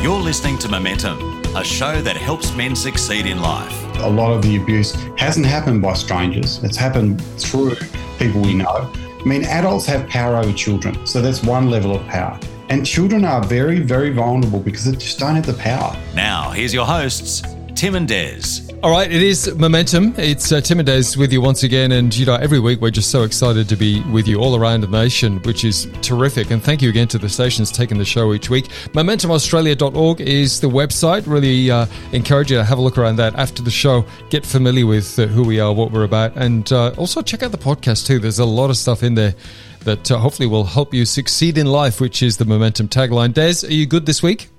You're listening to Momentum, a show that helps men succeed in life. A lot of the abuse hasn't happened by strangers, it's happened through people we know. I mean, adults have power over children, so that's one level of power. And children are very, very vulnerable because they just don't have the power. Now, here's your hosts, Tim and Des. All right, it is Momentum. It's uh, Tim and Des with you once again. And, you know, every week we're just so excited to be with you all around the nation, which is terrific. And thank you again to the stations taking the show each week. MomentumAustralia.org is the website. Really uh, encourage you to have a look around that after the show. Get familiar with uh, who we are, what we're about. And uh, also check out the podcast too. There's a lot of stuff in there that uh, hopefully will help you succeed in life, which is the Momentum tagline. Des, are you good this week?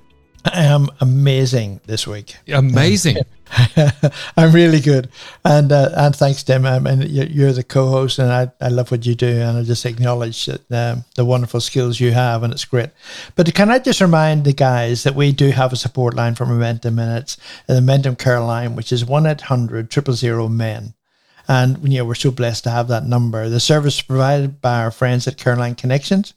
I am amazing this week. Amazing. I'm really good, and uh, and thanks, Tim. I mean, you're the co-host, and I, I love what you do, and I just acknowledge that, um, the wonderful skills you have, and it's great. But can I just remind the guys that we do have a support line for Momentum, and it's the Momentum Care line, which is one 800 000 men. And you know we're so blessed to have that number. The service provided by our friends at Careline Connections,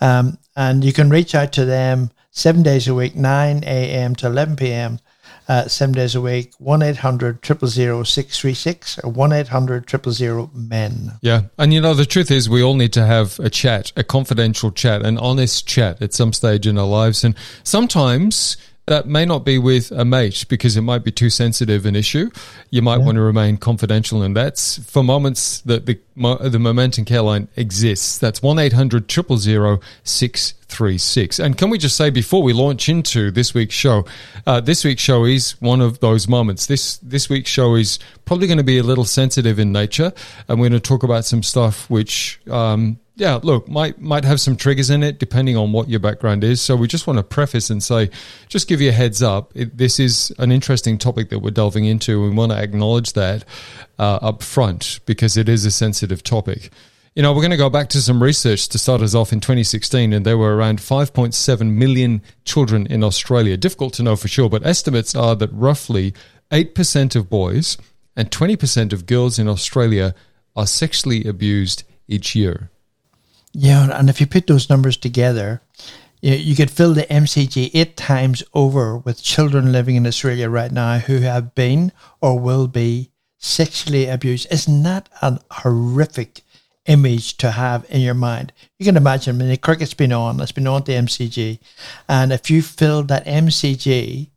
um, and you can reach out to them seven days a week, 9 a.m. to 11 p.m uh, seven days a week, 1 800 000 636 or 1 800 000 men. Yeah. And you know, the truth is, we all need to have a chat, a confidential chat, an honest chat at some stage in our lives. And sometimes that may not be with a mate because it might be too sensitive an issue. You might yeah. want to remain confidential, and that's for moments that the the Momentum Care line exists. That's one 636 And can we just say before we launch into this week's show, uh, this week's show is one of those moments. This this week's show is probably going to be a little sensitive in nature, and we're going to talk about some stuff which um, yeah, look, might might have some triggers in it depending on what your background is. So we just want to preface and say, just give you a heads up. It, this is an interesting topic that we're delving into. We want to acknowledge that uh, up front because it is a sensitive topic. You know, we're going to go back to some research to start us off in 2016, and there were around 5.7 million children in Australia. Difficult to know for sure, but estimates are that roughly 8% of boys and 20% of girls in Australia are sexually abused each year. Yeah, and if you put those numbers together, you, could fill the MCG eight times over with children living in Australia right now who have been or will be sexually abused. Isn't that a horrific image to have in your mind? You can imagine, I mean, the cricket's been on, it's been on the MCG, and if you fill that MCG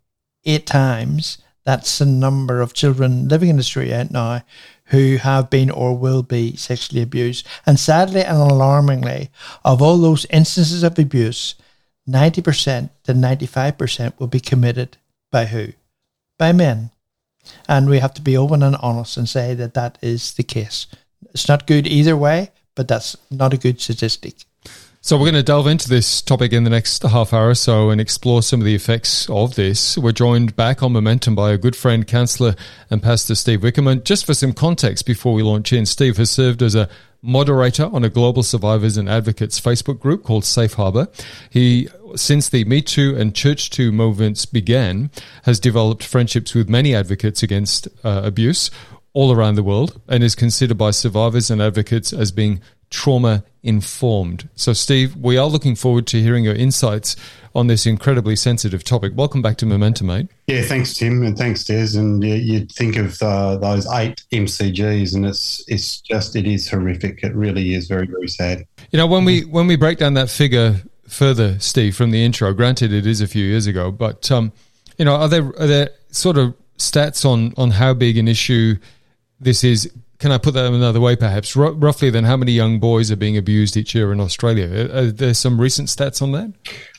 eight times, that's the number of children living in Australia right now who have been or will be sexually abused. And sadly and alarmingly, of all those instances of abuse, 90% to 95% will be committed by who? By men. And we have to be open and honest and say that that is the case. It's not good either way, but that's not a good statistic. So we're going to delve into this topic in the next half hour or so and explore some of the effects of this. We're joined back on Momentum by a good friend, Counsellor and Pastor Steve Wickham. Just for some context before we launch in, Steve has served as a moderator on a global survivors and advocates Facebook group called Safe Harbor. He, since the Me Too and Church Too movements began, has developed friendships with many advocates against uh, abuse all around the world and is considered by survivors and advocates as being trauma informed. So, Steve, we are looking forward to hearing your insights on this incredibly sensitive topic. Welcome back to Momentum, mate. Yeah, thanks, Tim, and thanks, Des. And you, you think of uh, those eight MCGs, and it's it's just it is horrific. It really is very very sad. You know, when we when we break down that figure further, Steve, from the intro. Granted, it is a few years ago, but um, you know, are there are there sort of stats on on how big an issue this is can I put that another way, perhaps? R- roughly, then, how many young boys are being abused each year in Australia? Are, there some recent stats on that?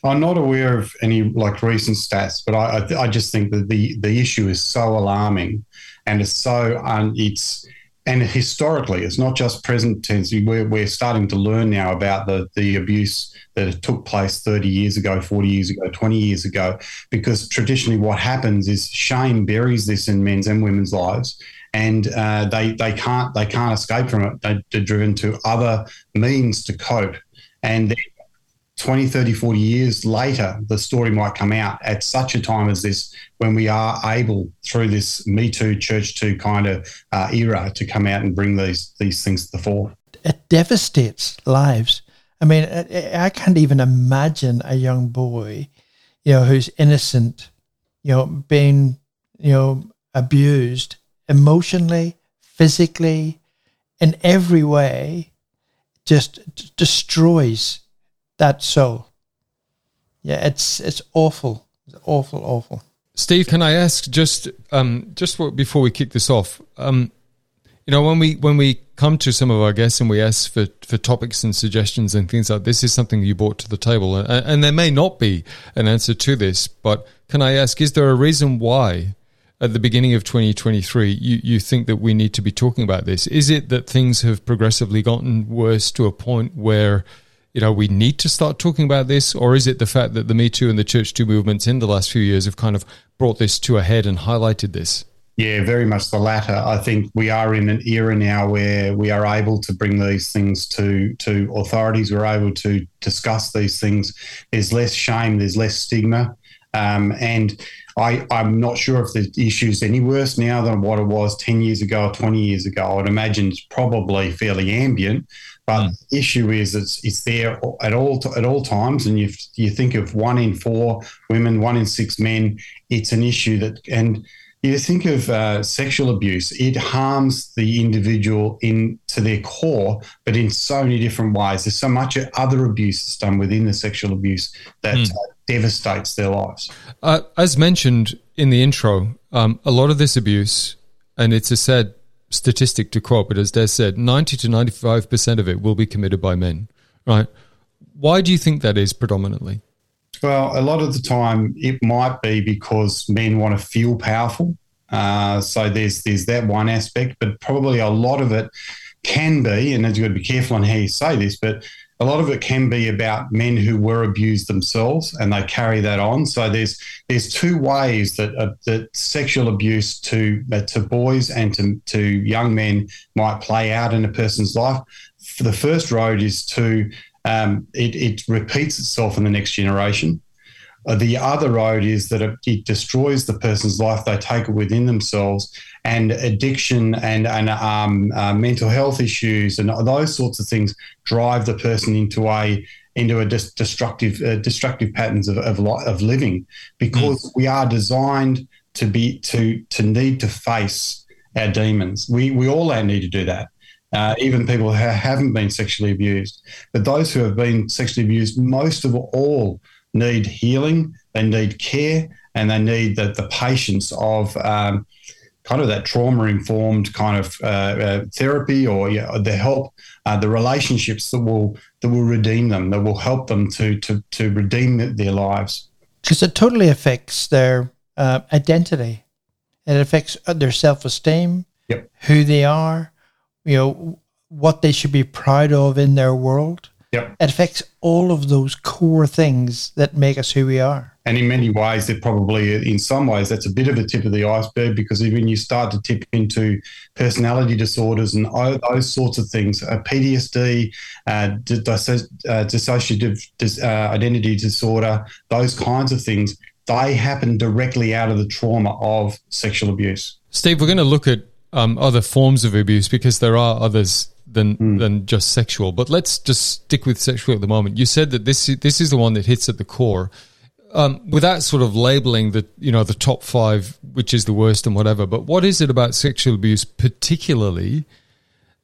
I'm not aware of any like recent stats, but I I, I just think that the the issue is so alarming, and it's so um, it's and historically, it's not just present tense. We're, we're starting to learn now about the, the abuse that took place 30 years ago, 40 years ago, 20 years ago, because traditionally what happens is shame buries this in men's and women's lives and uh, they they can't they can't escape from it. They, they're driven to other means to cope, and 20, 30, 40 years later, the story might come out at such a time as this when we are able, through this Me Too, Church Too kind of uh, era, to come out and bring these these things to the fore. It devastates lives. I mean, I can't even imagine a young boy you know, who's innocent, you know, being, you know, abused emotionally, physically, in every way, just d- destroys that soul. Yeah, it's it's awful, it's awful, awful. Steve, can I ask just um, just before we kick this off? Um, you know, when we when we come to some of our guests and we ask for, for topics and suggestions and things like this is something you brought to the table, and, and there may not be an answer to this, but can I ask, is there a reason why? At the beginning of 2023, you, you think that we need to be talking about this? Is it that things have progressively gotten worse to a point where you know, we need to start talking about this, or is it the fact that the Me Too and the Church Too movements in the last few years have kind of brought this to a head and highlighted this? Yeah, very much the latter. I think we are in an era now where we are able to bring these things to to authorities. We're able to discuss these things. There's less shame. There's less stigma, um, and I, I'm not sure if the issue is any worse now than what it was 10 years ago or 20 years ago. I would imagine it's probably fairly ambient. But mm. the issue is it's it's there at all at all times, and you you think of one in four women, one in six men. It's an issue that and you think of uh, sexual abuse, it harms the individual in to their core, but in so many different ways. There's so much other abuse that's done within the sexual abuse that mm. uh, devastates their lives. Uh, as mentioned in the intro, um, a lot of this abuse, and it's a sad statistic to quote, but as Des said, 90 to 95% of it will be committed by men, right? Why do you think that is predominantly? Well, a lot of the time it might be because men want to feel powerful. Uh, so there's there's that one aspect, but probably a lot of it can be, and you've got to be careful on how you say this, but a lot of it can be about men who were abused themselves and they carry that on. So there's there's two ways that uh, that sexual abuse to uh, to boys and to, to young men might play out in a person's life. The first road is to um, it, it repeats itself in the next generation. Uh, the other road is that it, it, destroys the person's life. They take it within themselves, and addiction and, and um, uh, mental health issues and those sorts of things drive the person into a into a destructive uh, destructive patterns of of, of living because mm. we are designed to be to to need to face our demons. We we all need to do that. Uh, even people who haven't been sexually abused, but those who have been sexually abused, most of all need healing, they need care, and they need the, the patience of um, kind of that trauma informed kind of uh, uh, therapy or yeah, the help, uh, the relationships that will that will redeem them, that will help them to to to redeem their lives. Because it totally affects their uh, identity. It affects their self esteem, yep. who they are, you know, what they should be proud of in their world. Yep. It affects all of those core things that make us who we are. And in many ways, they're probably, in some ways, that's a bit of a tip of the iceberg because when you start to tip into personality disorders and those sorts of things, uh, PTSD, uh, uh, dissociative dis, uh, identity disorder, those kinds of things, they happen directly out of the trauma of sexual abuse. Steve, we're going to look at um, other forms of abuse because there are others than mm. than just sexual. But let's just stick with sexual at the moment. You said that this this is the one that hits at the core. Um, without sort of labeling the you know the top five, which is the worst and whatever. But what is it about sexual abuse, particularly,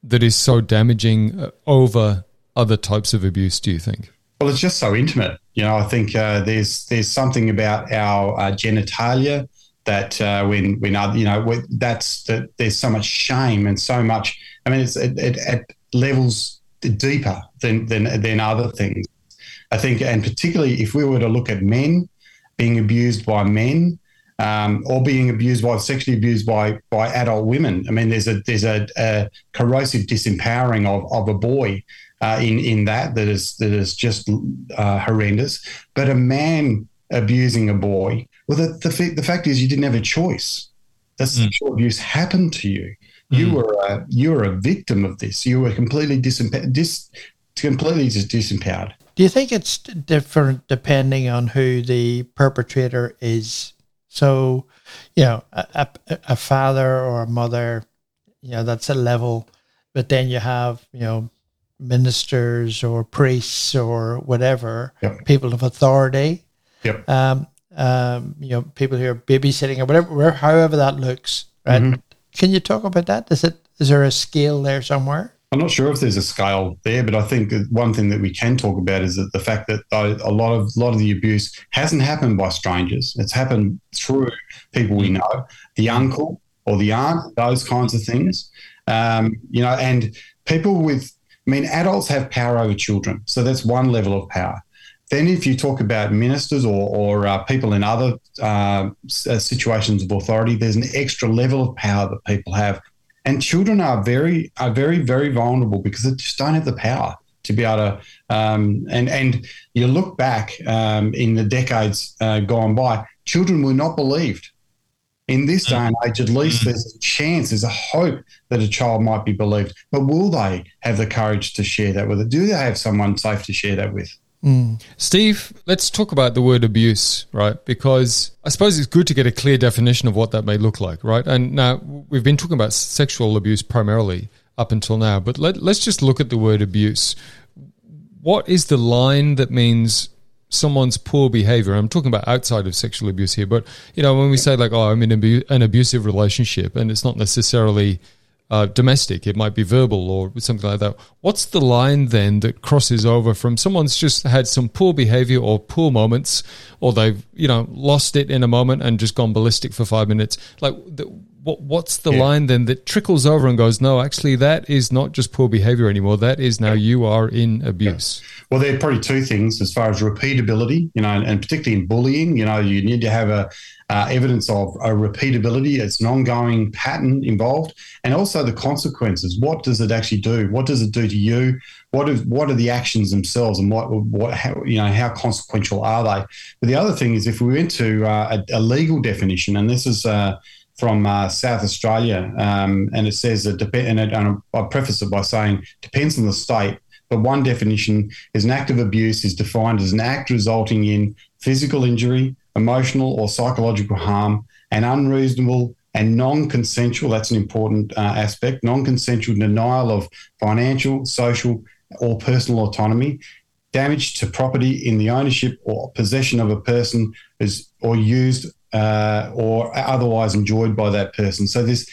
that is so damaging uh, over other types of abuse? Do you think? Well, it's just so intimate. You know, I think uh, there's there's something about our uh, genitalia that uh, when when other, you know that's that there's so much shame and so much. I mean, it's it, it, at levels deeper than than than other things. I think, and particularly if we were to look at men being abused by men. Um, or being abused by sexually abused by by adult women. I mean, there's a there's a, a corrosive disempowering of, of a boy uh, in in that that is that is just uh, horrendous. But a man abusing a boy well, the, the, the fact is, you didn't have a choice. That mm. sexual abuse happened to you. You mm. were a, you were a victim of this. You were completely disempowered, dis, completely just disempowered. Do you think it's different depending on who the perpetrator is? So, you know, a, a, a father or a mother, you know, that's a level, but then you have, you know, ministers or priests or whatever, yep. people of authority. Yep. Um, um, you know, people who are babysitting or whatever, however that looks, right? Mm-hmm. Can you talk about that? Is it is there a scale there somewhere? I'm not sure if there's a scale there, but I think one thing that we can talk about is that the fact that a lot of a lot of the abuse hasn't happened by strangers. It's happened through people we know, the uncle or the aunt, those kinds of things. Um, you know, and people with, I mean, adults have power over children, so that's one level of power. Then, if you talk about ministers or, or uh, people in other uh, situations of authority, there's an extra level of power that people have. And children are very are very very vulnerable because they just don't have the power to be able to um, and and you look back um, in the decades uh, gone by children were not believed. In this day and age at least mm. there's a chance there's a hope that a child might be believed. But will they have the courage to share that with it do they have someone safe to share that with Mm. Steve, let's talk about the word abuse, right? Because I suppose it's good to get a clear definition of what that may look like, right? And now we've been talking about sexual abuse primarily up until now, but let, let's just look at the word abuse. What is the line that means someone's poor behavior? I'm talking about outside of sexual abuse here, but you know, when we say like, oh, I'm in an abusive relationship, and it's not necessarily uh, domestic, it might be verbal or something like that. What's the line then that crosses over from someone's just had some poor behavior or poor moments, or they've you know lost it in a moment and just gone ballistic for five minutes? Like, the, what what's the yeah. line then that trickles over and goes, no, actually, that is not just poor behavior anymore. That is now you are in abuse. Yeah. Well, there are probably two things as far as repeatability, you know, and, and particularly in bullying. You know, you need to have a uh, evidence of a repeatability. It's an ongoing pattern involved, and also the consequences. What does it actually do? What does it do to you? What is what are the actions themselves, and what what how, you know how consequential are they? But the other thing is, if we went to uh, a, a, legal definition, and this is. Uh, from uh, South Australia, um, and it says that depend. And, and I preface it by saying depends on the state. But one definition is an act of abuse is defined as an act resulting in physical injury, emotional or psychological harm, and unreasonable and non-consensual. That's an important uh, aspect. Non-consensual denial of financial, social, or personal autonomy, damage to property in the ownership or possession of a person is or used uh, or otherwise enjoyed by that person. So there's,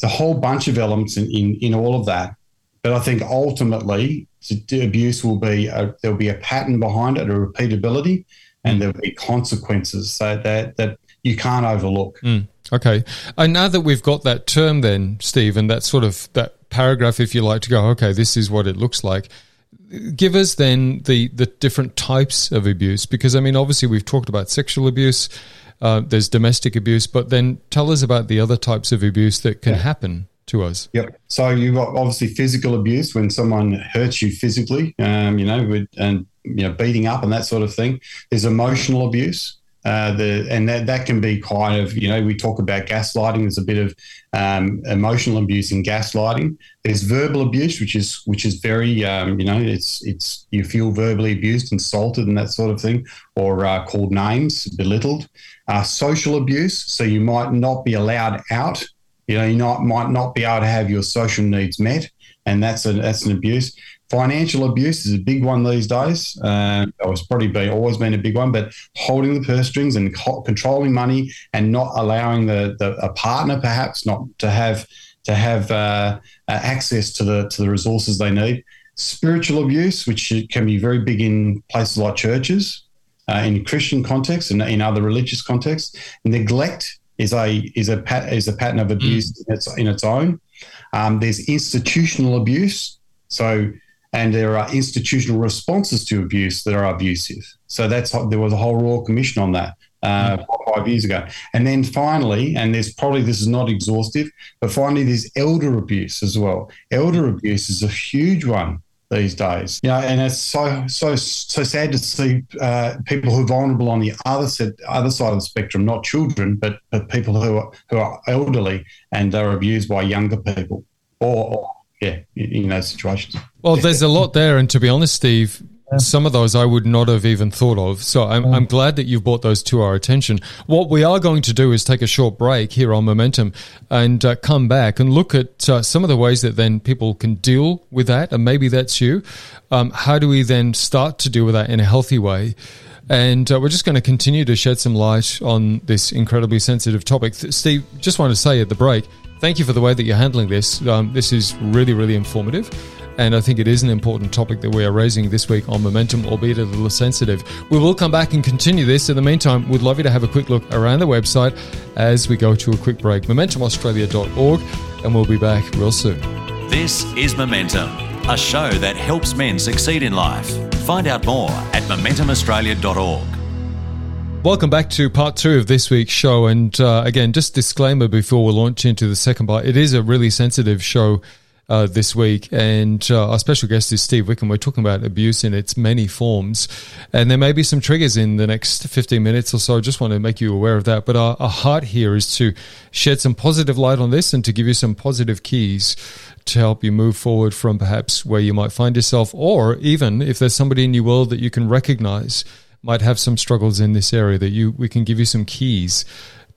there's a whole bunch of elements in, in, in all of that. But I think ultimately, abuse will be a, there'll be a pattern behind it, a repeatability, and there'll be consequences so that that you can't overlook. Mm. Okay, and now that we've got that term, then Steve, and that sort of that paragraph, if you like, to go, okay, this is what it looks like give us then the the different types of abuse because I mean obviously we've talked about sexual abuse uh, there's domestic abuse, but then tell us about the other types of abuse that can yeah. happen to us. Yep. So you've got obviously physical abuse when someone hurts you physically, um, you know, with, and you know beating up and that sort of thing. There's emotional abuse. Uh, the and that that can be kind of you know we talk about gaslighting. There's a bit of um, emotional abuse in gaslighting. There's verbal abuse, which is which is very um, you know it's it's you feel verbally abused, insulted, and that sort of thing, or uh, called names, belittled. Uh, social abuse, so you might not be allowed out. You know, you not, might not be able to have your social needs met, and that's a, that's an abuse. Financial abuse is a big one these days. Uh, it's probably been always been a big one, but holding the purse strings and co- controlling money and not allowing the, the a partner perhaps not to have to have uh, access to the to the resources they need. Spiritual abuse, which can be very big in places like churches, uh, in Christian contexts and in other religious contexts. Neglect is a is a pat, is a pattern of abuse mm. in its in its own. Um, there's institutional abuse. So and there are institutional responses to abuse that are abusive. So that's there was a whole royal commission on that uh, mm. five years ago. And then finally, and there's probably this is not exhaustive, but finally there's elder abuse as well. Elder abuse is a huge one these days. You know, and it's so so so sad to see uh, people who are vulnerable on the other set, other side of the spectrum, not children, but but people who are who are elderly and they're abused by younger people, or, or yeah, in those situations. Well, there's a lot there, and to be honest, Steve, some of those I would not have even thought of. So I'm, I'm glad that you've brought those to our attention. What we are going to do is take a short break here on Momentum and uh, come back and look at uh, some of the ways that then people can deal with that. And maybe that's you. Um, how do we then start to deal with that in a healthy way? And uh, we're just going to continue to shed some light on this incredibly sensitive topic. Steve, just want to say at the break, thank you for the way that you're handling this. Um, this is really, really informative. And I think it is an important topic that we are raising this week on momentum, albeit a little sensitive. We will come back and continue this. In the meantime, we'd love you to have a quick look around the website as we go to a quick break. MomentumAustralia.org, and we'll be back real soon. This is Momentum, a show that helps men succeed in life. Find out more at MomentumAustralia.org. Welcome back to part two of this week's show. And uh, again, just disclaimer before we launch into the second part it is a really sensitive show uh, this week. And uh, our special guest is Steve Wickham. We're talking about abuse in its many forms. And there may be some triggers in the next 15 minutes or so. I Just want to make you aware of that. But our, our heart here is to shed some positive light on this and to give you some positive keys to help you move forward from perhaps where you might find yourself, or even if there's somebody in your world that you can recognize might have some struggles in this area that you we can give you some keys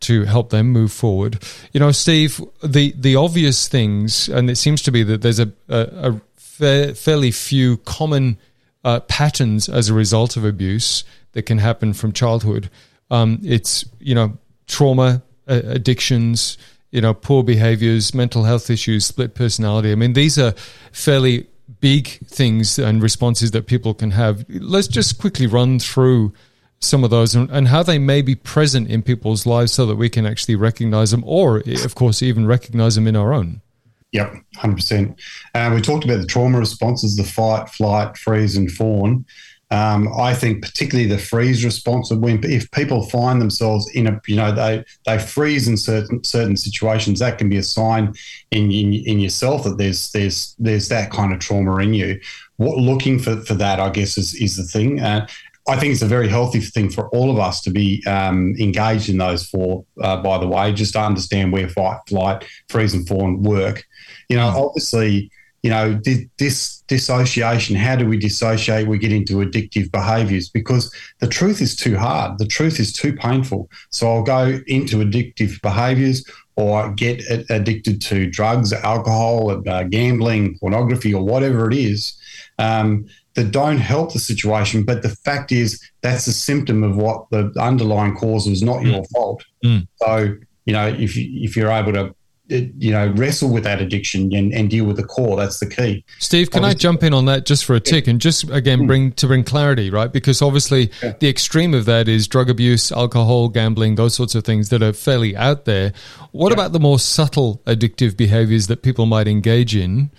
to help them move forward. You know, Steve, the the obvious things, and it seems to be that there's a a, a fa- fairly few common uh, patterns as a result of abuse that can happen from childhood. Um, it's you know trauma, uh, addictions, you know poor behaviors, mental health issues, split personality. I mean, these are fairly big things and responses that people can have. Let's just quickly run through some of those and, and, how they may be present in people's lives so that we can actually recognize them or, of course, even recognize them in our own. Yep, 100%. Uh, we talked about the trauma responses, the fight, flight, freeze, and fawn. Um, I think particularly the freeze response when if people find themselves in a you know they they freeze in certain certain situations that can be a sign in in, in yourself that there's there's there's that kind of trauma in you. What looking for, for that I guess is is the thing. Uh, I think it's a very healthy thing for all of us to be um, engaged in those four, uh, by the way, just to understand where fight, flight, freeze, and fawn work. You know, obviously, you know, this dissociation, how do we dissociate? We get into addictive behaviors because the truth is too hard. The truth is too painful. So I'll go into addictive behaviors or get addicted to drugs, alcohol, uh, gambling, pornography, or whatever it is. Um, that don't help the situation. But the fact is, that's a symptom of what the underlying cause was not mm. your fault. Mm. So, you know, if, if you're able to, you know, wrestle with that addiction and, and deal with the core, that's the key. Steve, can obviously, I jump in on that just for a tick and just again mm. bring to bring clarity, right? Because obviously yeah. the extreme of that is drug abuse, alcohol, gambling, those sorts of things that are fairly out there. What yeah. about the more subtle addictive behaviors that people might engage in?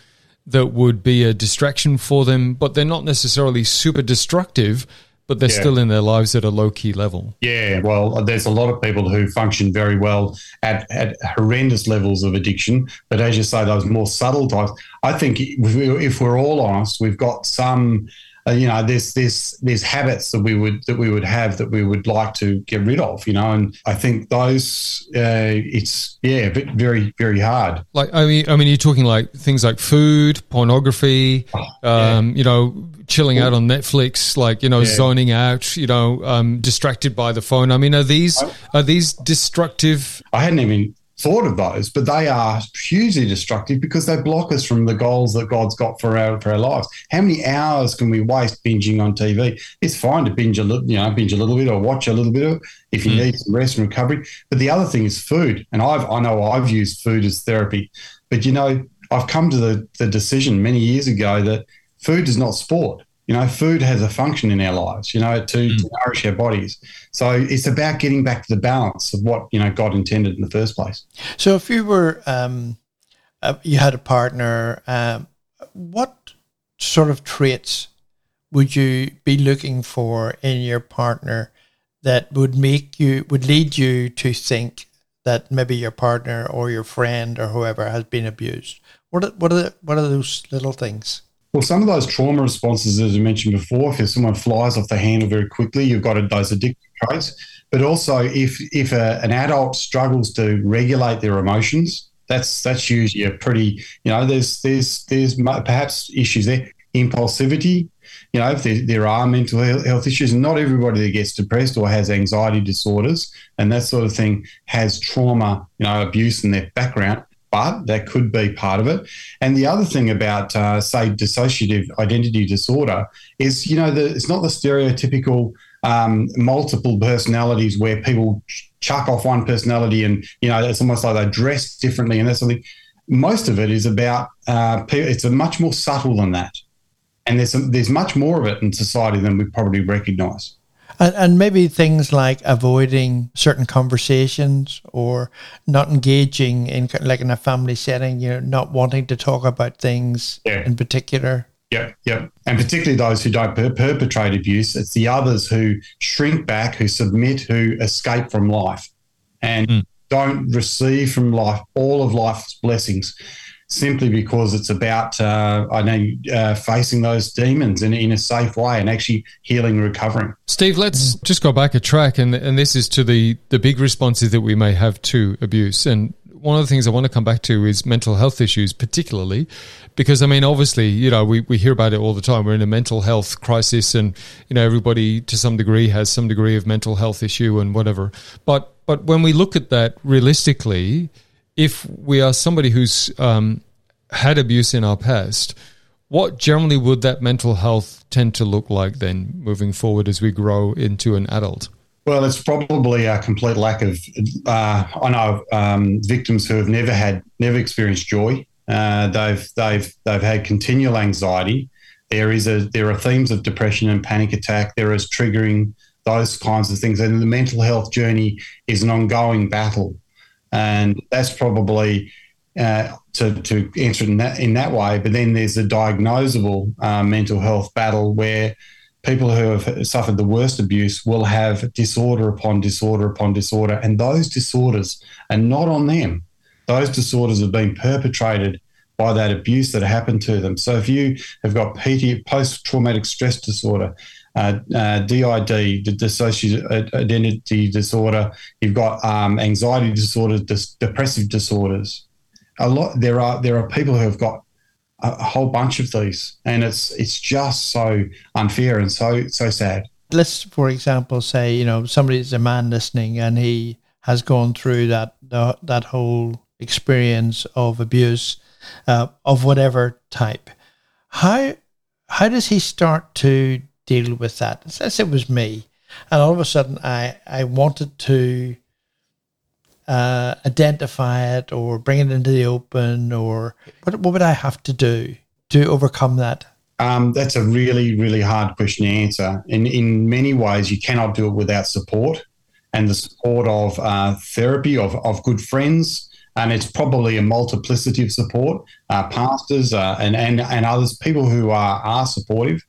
that would be a distraction for them, but they're not necessarily super destructive, but they're yeah. still in their lives at a low key level. Yeah, well, there's a lot of people who function very well at, at horrendous levels of addiction. But as you say, those more subtle types, I think if we're all honest, we've got some uh, you know, there's there's there's habits that we would that we would have that we would like to get rid of, you know, and I think those uh, it's yeah, very very hard. Like I mean, I mean, you're talking like things like food, pornography, oh, yeah. um, you know, chilling out on Netflix, like you know, yeah. zoning out, you know, um, distracted by the phone. I mean, are these are these destructive? I hadn't even thought of those, but they are hugely destructive because they block us from the goals that God's got for our for our lives. How many hours can we waste binging on TV? It's fine to binge a little, you know, binge a little bit or watch a little bit of if you mm. need some rest and recovery. But the other thing is food, and I've I know I've used food as therapy, but you know I've come to the the decision many years ago that food is not sport. You know, food has a function in our lives, you know, to, mm. to, nourish our bodies. So it's about getting back to the balance of what, you know, God intended in the first place. So if you were, um, uh, you had a partner, um, what sort of traits would you be looking for in your partner that would make you, would lead you to think that maybe your partner or your friend or whoever has been abused? What are, what are, the, what are those little things? Well, some of those trauma responses, as I mentioned before, if someone flies off the handle very quickly, you've got those addictive traits. But also, if if a, an adult struggles to regulate their emotions, that's that's usually a pretty, you know, there's there's there's perhaps issues there. Impulsivity, you know, if there, there are mental health issues, and not everybody that gets depressed or has anxiety disorders and that sort of thing has trauma, you know, abuse in their background but that could be part of it. And the other thing about, uh, say, dissociative identity disorder is, you know, the, it's not the stereotypical um, multiple personalities where people chuck off one personality and you know it's almost like they dress differently and that's something. Most of it is about uh, it's a much more subtle than that, and there's there's much more of it in society than we probably recognise. And, and, maybe things like avoiding certain conversations or not engaging in like in a family setting, you know, not wanting to talk about things yeah. in particular. Yeah, yeah. And particularly those who don't per- perpetrate abuse, it's the others who shrink back, who submit, who escape from life and mm. don't receive from life all of life's blessings simply because it's about uh, I know uh, facing those demons in, in a safe way and actually healing and recovering. Steve, let's just go back a track, and and this is to the the big responses that we may have to abuse. And one of the things I want to come back to is mental health issues, particularly because I mean, obviously, you know, we, we hear about it all the time. We're in a mental health crisis, and you know, everybody to some degree has some degree of mental health issue and whatever. But but when we look at that realistically, if we are somebody who's um, had abuse in our past, what generally would that mental health tend to look like then moving forward as we grow into an adult? Well, it's probably a complete lack of. Uh, I know um, victims who have never had, never experienced joy. Uh, they've they've they've had continual anxiety. There is a there are themes of depression and panic attack. There is triggering those kinds of things, and the mental health journey is an ongoing battle and that's probably uh, to, to answer it in that, in that way. But then there's a diagnosable uh, mental health battle where people who have suffered the worst abuse will have disorder upon disorder upon disorder, and those disorders are not on them. Those disorders have been perpetrated by that abuse that happened to them. So if you have got PT, post traumatic stress disorder, uh, uh, DID, the dissociative identity disorder. You've got um, anxiety disorders, dis- depressive disorders. A lot. There are there are people who have got a, a whole bunch of these, and it's it's just so unfair and so so sad. Let's, for example, say you know somebody's a man listening, and he has gone through that the, that whole experience of abuse uh, of whatever type. How how does he start to deal with that. As it was me, and all of a sudden I I wanted to uh, identify it or bring it into the open, or what what would I have to do to overcome that? Um, that's a really really hard question to answer. In in many ways, you cannot do it without support and the support of uh, therapy of of good friends and it's probably a multiplicity of support, uh, pastors uh, and, and and others, people who are are supportive.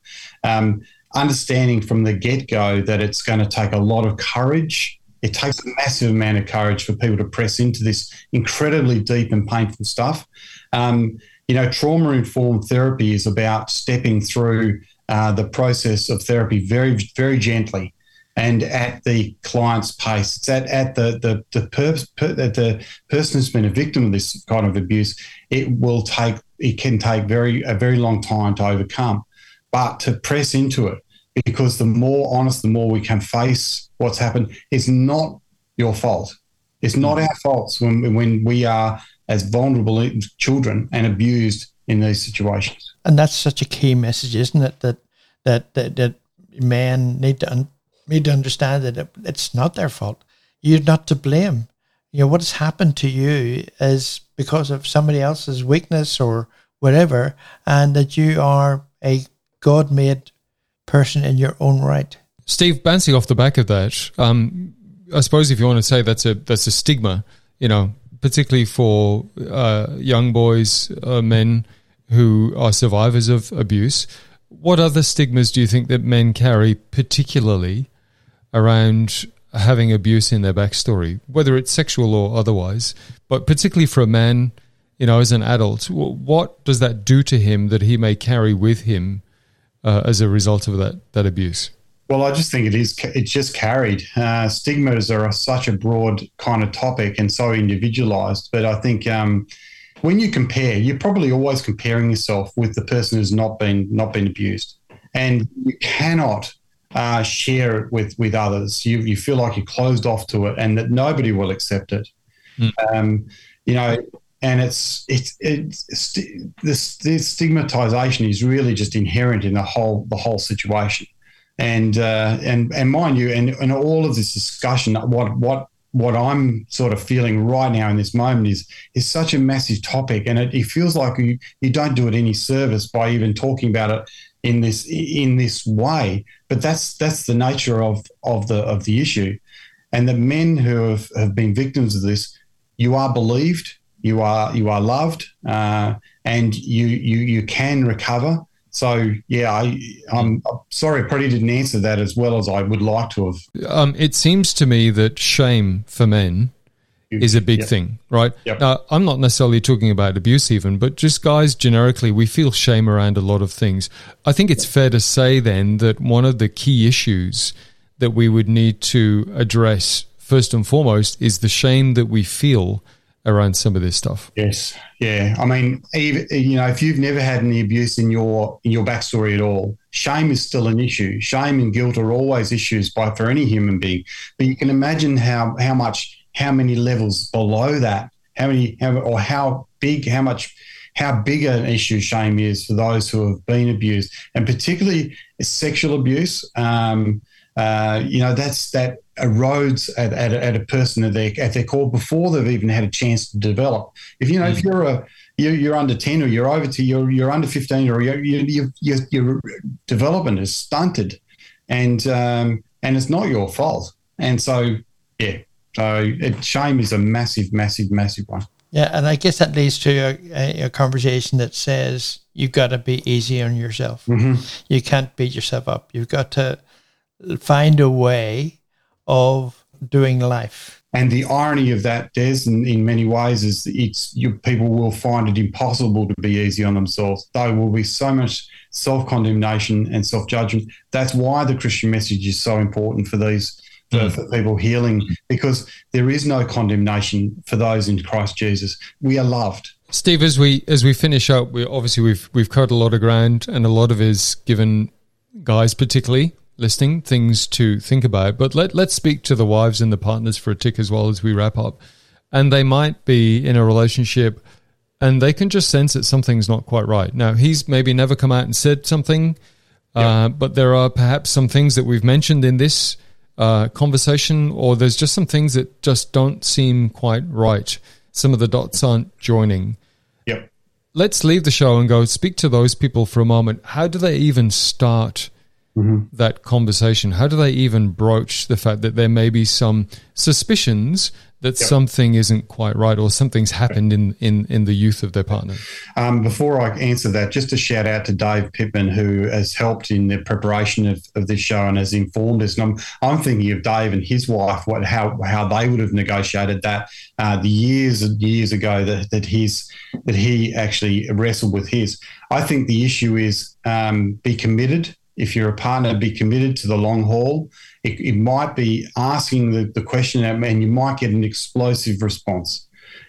Um, understanding from the get go that it's going to take a lot of courage. It takes a massive amount of courage for people to press into this incredibly deep and painful stuff. Um, you know, trauma informed therapy is about stepping through uh, the process of therapy very, very gently and at the client's pace. It's at, at the the the, per, per, the person who's been a victim of this kind of abuse. It will take it can take very a very long time to overcome, but to press into it because the more honest, the more we can face what's happened. It's not your fault. It's not hmm. our faults when when we are as vulnerable children and abused in these situations. And that's such a key message, isn't it? That that that, that men need to un- need to understand that it's not their fault. You're not to blame. You know what has happened to you is because of somebody else's weakness or whatever, and that you are a God-made person in your own right. Steve, bouncing off the back of that, um, I suppose if you want to say that's a that's a stigma, you know, particularly for uh, young boys, uh, men who are survivors of abuse. What other stigmas do you think that men carry, particularly around having abuse in their backstory, whether it's sexual or otherwise? But particularly for a man, you know, as an adult, what does that do to him that he may carry with him uh, as a result of that that abuse? Well, I just think it is. It's just carried. Uh, stigmas are such a broad kind of topic and so individualized. But I think um, when you compare, you're probably always comparing yourself with the person who's not been not been abused, and you cannot uh, share it with with others. You you feel like you're closed off to it, and that nobody will accept it. Mm. Um, you know, and it's it's it's this, this stigmatization is really just inherent in the whole the whole situation. and uh, and and mind you, and, and all of this discussion, what what what I'm sort of feeling right now in this moment is is such a massive topic, and it, it feels like you you don't do it any service by even talking about it in this in this way. But that's that's the nature of of the of the issue, and the men who have, have been victims of this, you are believed, you are you are loved, uh, and you you you can recover. So yeah, I, I'm sorry, I probably didn't answer that as well as I would like to have. Um, it seems to me that shame for men is a big yep. thing, right? Yep. I'm not necessarily talking about abuse, even, but just guys generically, we feel shame around a lot of things. I think it's fair to say then that one of the key issues that we would need to address first and foremost is the shame that we feel around some of this stuff. Yes, yeah. I mean, even, you know, if you've never had any abuse in your in your backstory at all, shame is still an issue. Shame and guilt are always issues by for any human being. But you can imagine how how much how many levels below that, how many how, or how big, how much. How big an issue shame is for those who have been abused, and particularly sexual abuse. Um, uh, you know, that's that erodes at, at, at, a person at their, at their core before they've even had a chance to develop. If you know, mm. if you're a you're, you're, under ten or you're over to you're you're under fifteen or you're, you you your development is stunted, and um, and it's not your fault. And so yeah, so it, shame is a massive, massive, massive one. Yeah, and I guess that leads to a, a conversation that says you've got to be easy on yourself. Mm-hmm. You can't beat yourself up. You've got to find a way of doing life. And the irony of that, Des, in, in many ways, is it's you, people will find it impossible to be easy on themselves. There will be so much self condemnation and self judgment. That's why the Christian message is so important for these for, mm. for, people healing, because there is no condemnation for those in Christ Jesus. We are loved. Steve, as we as we finish up, we obviously we've we've covered a lot of ground, and a lot of is given guys particularly listening, things to think about. But let, let's speak to the wives and the partners for a tick as well as we wrap up. And they might be in a relationship and they can just sense that something's not quite right. Now, he's maybe never come out and said something, uh, but there are perhaps some things that we've mentioned in this uh, conversation, or there's just some things that just don't seem quite right. Some of the dots aren't joining. Yep. Let's leave the show and go speak to those people for a moment. How do they even start mm-hmm. that conversation? How do they even broach the fact that there may be some suspicions that yep. something isn't quite right or something's happened in, in, in the youth of their partner? Um, before I answer that, just a shout out to Dave Pittman, who has helped in the preparation of, of this show and has informed us. And I'm, I'm thinking of Dave and his wife, what how how they would have negotiated that uh, the years and years ago that, that his that he actually wrestled with his. I think the issue is um, be committed if you're a partner, be committed to the long haul. It, it might be asking the, the question, and you might get an explosive response.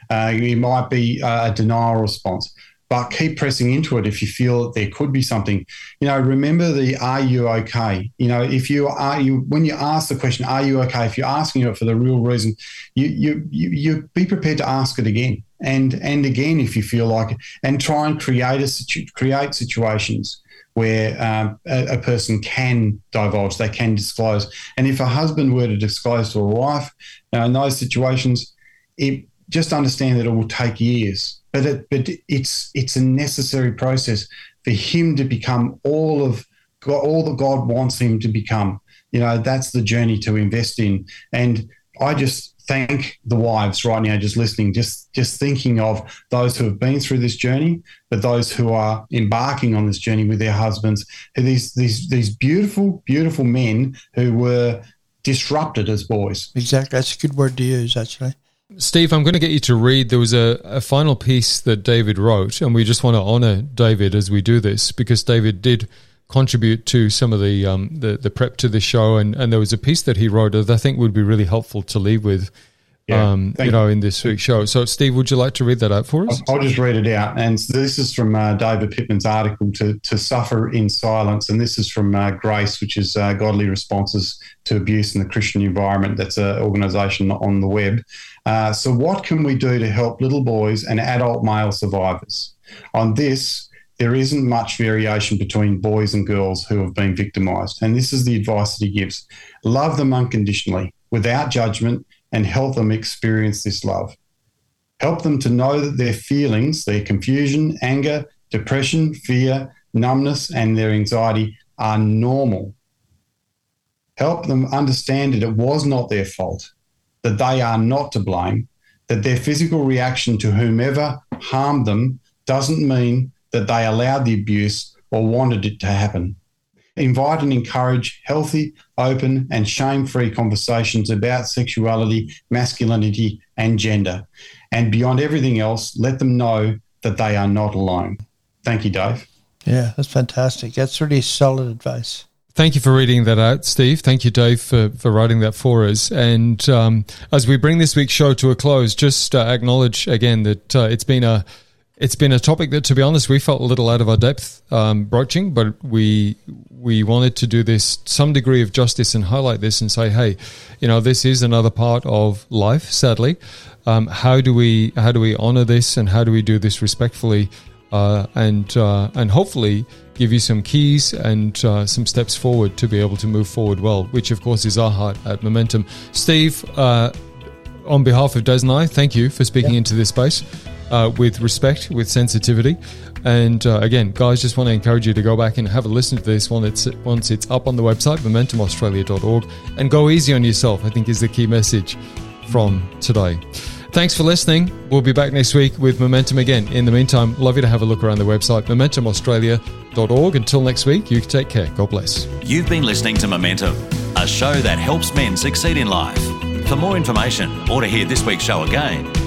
Uh, it might be a denial response, but keep pressing into it if you feel that there could be something. You know, remember the "Are you okay?" You know, if you are you when you ask the question, "Are you okay?" If you're asking it for the real reason, you you you, you be prepared to ask it again and and again if you feel like it, and try and create a create situations where um, a, a, person can divulge, they can disclose. And if a husband were to disclose to a wife, now in those situations, it just understand that it will take years, but it, but it's it's a necessary process for him to become all of God, all that God wants him to become. You know, that's the journey to invest in. And I just thank the wives right now just listening just just thinking of those who have been through this journey but those who are embarking on this journey with their husbands who these these these beautiful beautiful men who were disrupted as boys. Exactly. That's a good word to use actually. Steve, I'm going to get you to read. There was a, a final piece that David wrote, and we just want to honor David as we do this because David did contribute to some of the um, the, the prep to the show, and, and there was a piece that he wrote that I think would be really helpful to leave with. Yeah, um, you know, in this week's show. So, Steve, would you like to read that out for us? I'll just read it out. And this is from uh, David Pittman's article, to, to Suffer in Silence. And this is from uh, Grace, which is uh, Godly Responses to Abuse in the Christian Environment. That's an organization on the web. Uh, so, what can we do to help little boys and adult male survivors? On this, there isn't much variation between boys and girls who have been victimized. And this is the advice that he gives love them unconditionally, without judgment, and help them experience this love. Help them to know that their feelings, their confusion, anger, depression, fear, numbness, and their anxiety are normal. Help them understand that it was not their fault, that they are not to blame, that their physical reaction to whomever harmed them doesn't mean that they allowed the abuse or wanted it to happen. Invite and encourage healthy, open, and shame free conversations about sexuality, masculinity, and gender. And beyond everything else, let them know that they are not alone. Thank you, Dave. Yeah, that's fantastic. That's really solid advice. Thank you for reading that out, Steve. Thank you, Dave, for, for writing that for us. And um, as we bring this week's show to a close, just uh, acknowledge again that uh, it's been a it's been a topic that, to be honest, we felt a little out of our depth um, broaching, but we we wanted to do this some degree of justice and highlight this and say, hey, you know, this is another part of life. Sadly, um, how do we how do we honor this and how do we do this respectfully, uh, and uh, and hopefully give you some keys and uh, some steps forward to be able to move forward well, which of course is our heart at Momentum. Steve, uh, on behalf of Des and I, thank you for speaking into this space uh, with respect, with sensitivity. And uh, again, guys, just want to encourage you to go back and have a listen to this when it's once it's up on the website, momentumaustralia.org, and go easy on yourself. I think is the key message from today. Thanks for listening. We'll be back next week with Momentum again. In the meantime, love you to have a look around the website, momentumaustralia.org. Until next week, you take care. God bless. You've been listening to Momentum, a show that helps men succeed in life. For more information or to hear this week's show again,